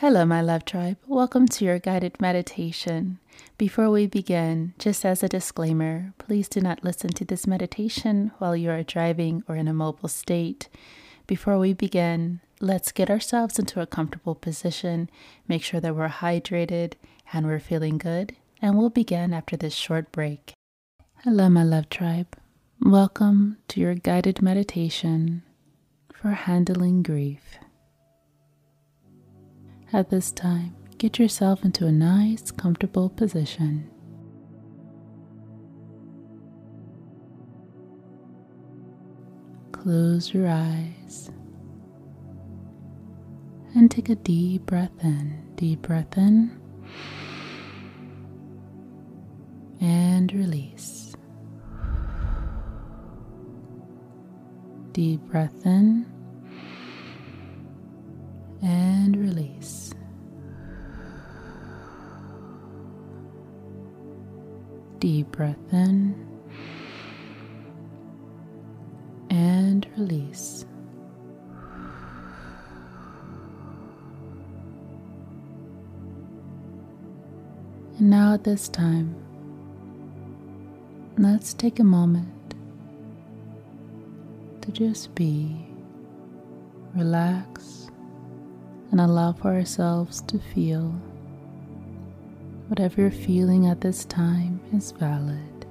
Hello, my love tribe. Welcome to your guided meditation. Before we begin, just as a disclaimer, please do not listen to this meditation while you are driving or in a mobile state. Before we begin, let's get ourselves into a comfortable position, make sure that we're hydrated and we're feeling good, and we'll begin after this short break. Hello, my love tribe. Welcome to your guided meditation for handling grief. At this time, get yourself into a nice, comfortable position. Close your eyes and take a deep breath in. Deep breath in and release. Deep breath in and release. Deep breath in and release. And now at this time, let's take a moment to just be, relax, and allow for ourselves to feel. Whatever you're feeling at this time is valid.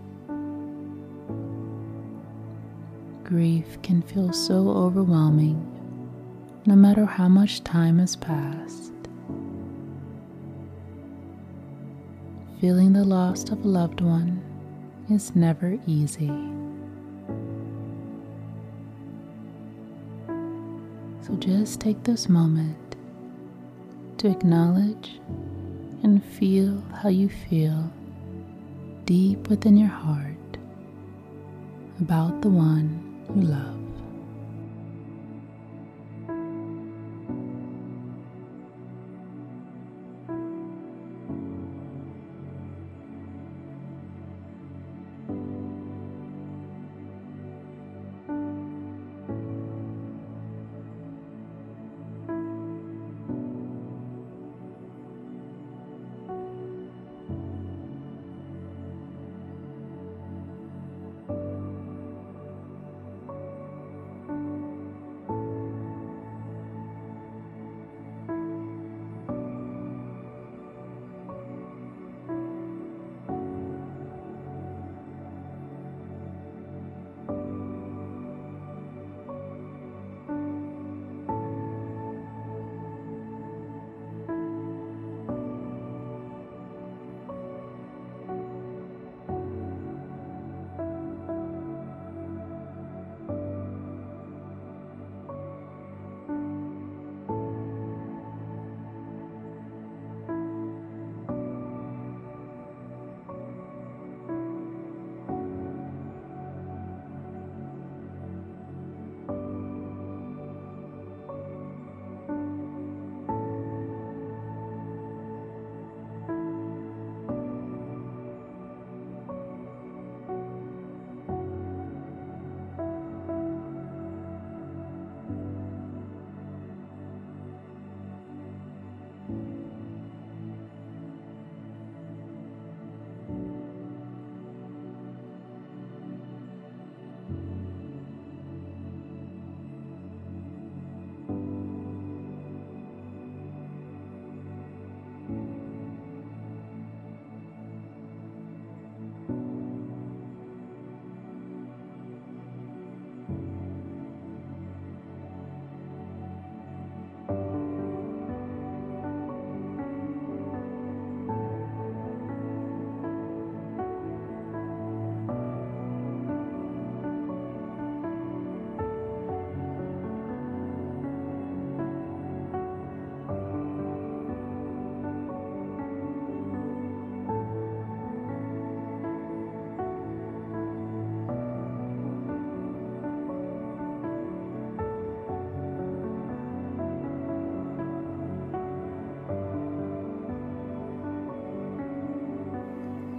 Grief can feel so overwhelming no matter how much time has passed. Feeling the loss of a loved one is never easy. So just take this moment to acknowledge and feel how you feel deep within your heart about the one you love.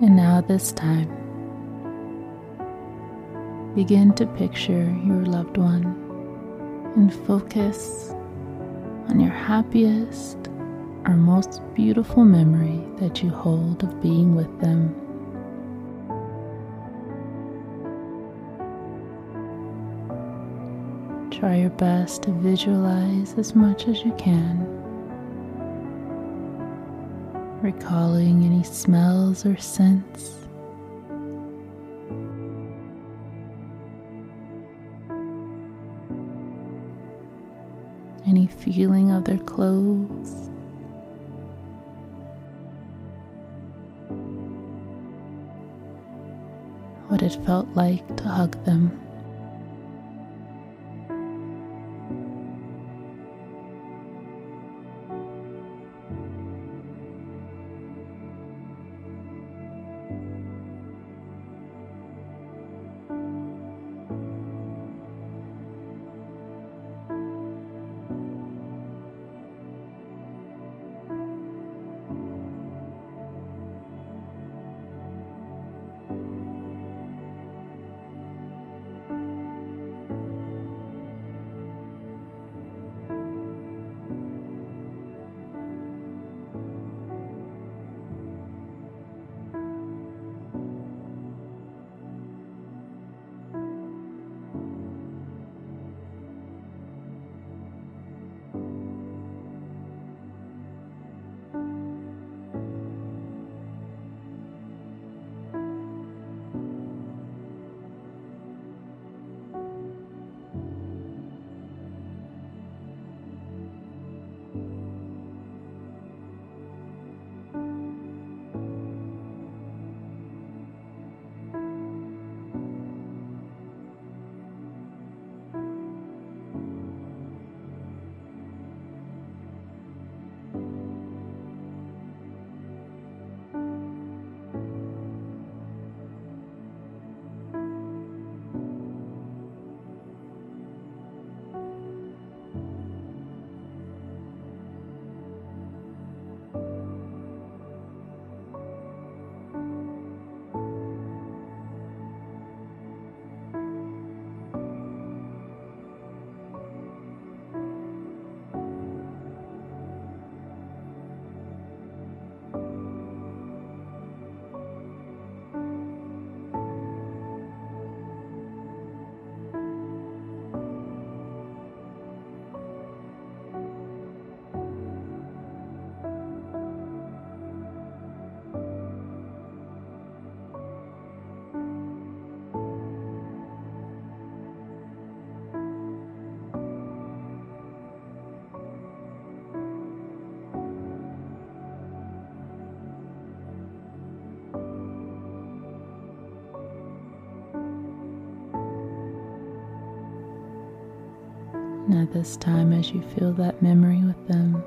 And now, this time, begin to picture your loved one and focus on your happiest or most beautiful memory that you hold of being with them. Try your best to visualize as much as you can, recalling any smells or scents. Any feeling of their clothes. What it felt like to hug them. Now, this time, as you feel that memory with them,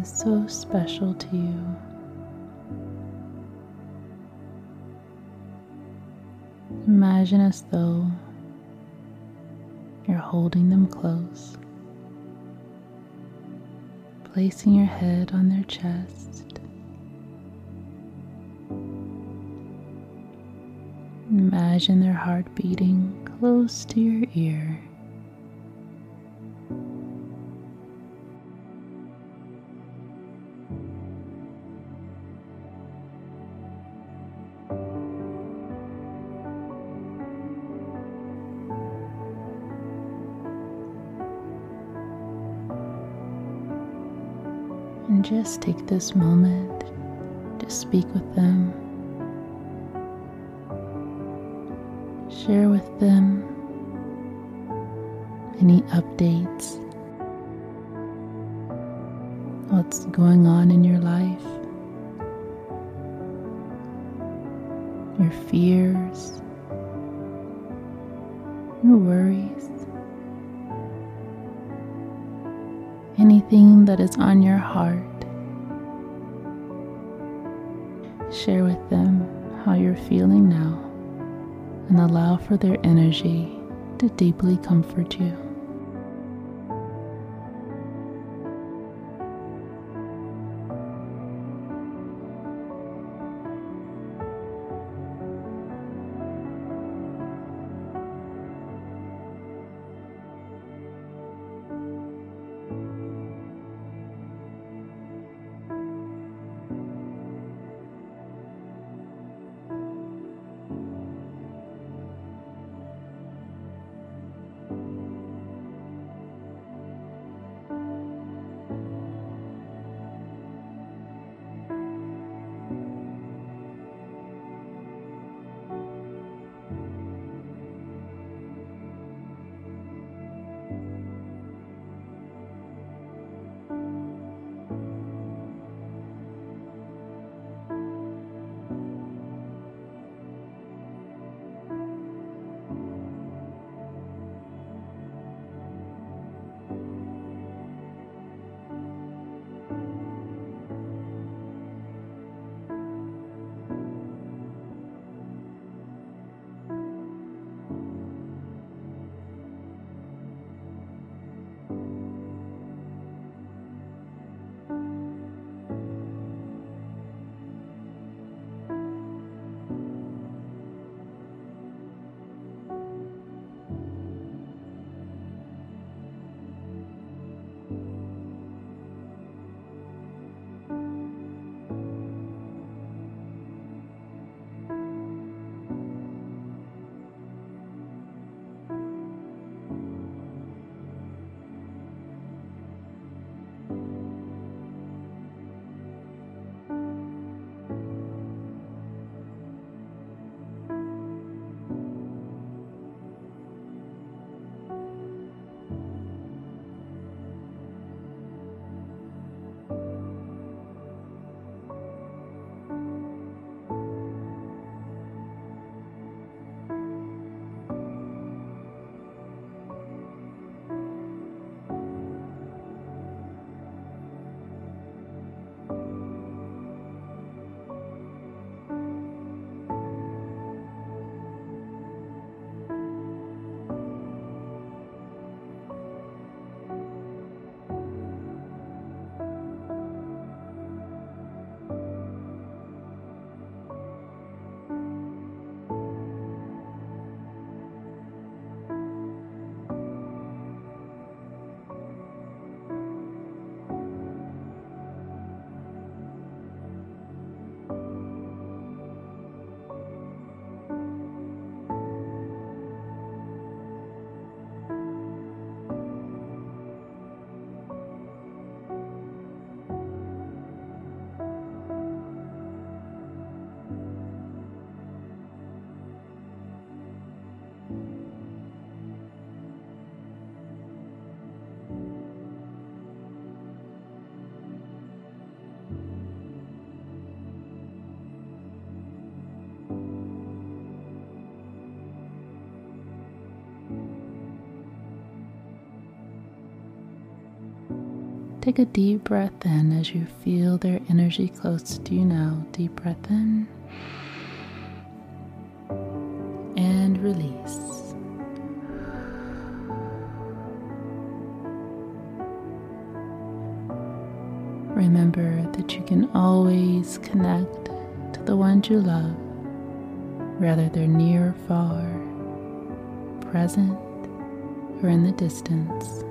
is so special to you. Imagine as though you're holding them close, placing your head on their chest. Imagine their heart beating close to your ear. And just take this moment to speak with them. Share with them any updates, what's going on in your life, your fears, your worries, anything that is on your heart. Share with them how you're feeling now and allow for their energy to deeply comfort you. Take a deep breath in as you feel their energy close to you now. Deep breath in and release. Remember that you can always connect to the ones you love, whether they're near or far, present or in the distance.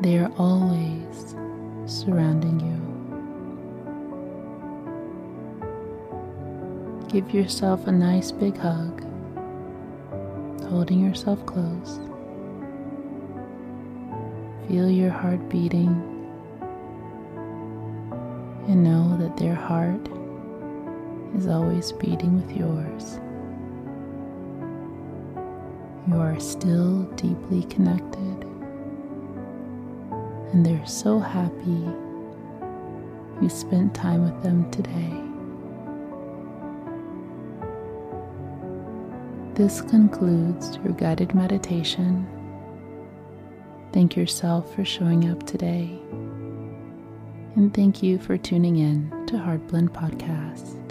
They are always surrounding you. Give yourself a nice big hug, holding yourself close. Feel your heart beating and know that their heart is always beating with yours. You are still deeply connected and they're so happy you spent time with them today. This concludes your guided meditation. Thank yourself for showing up today. And thank you for tuning in to HeartBlend Podcasts.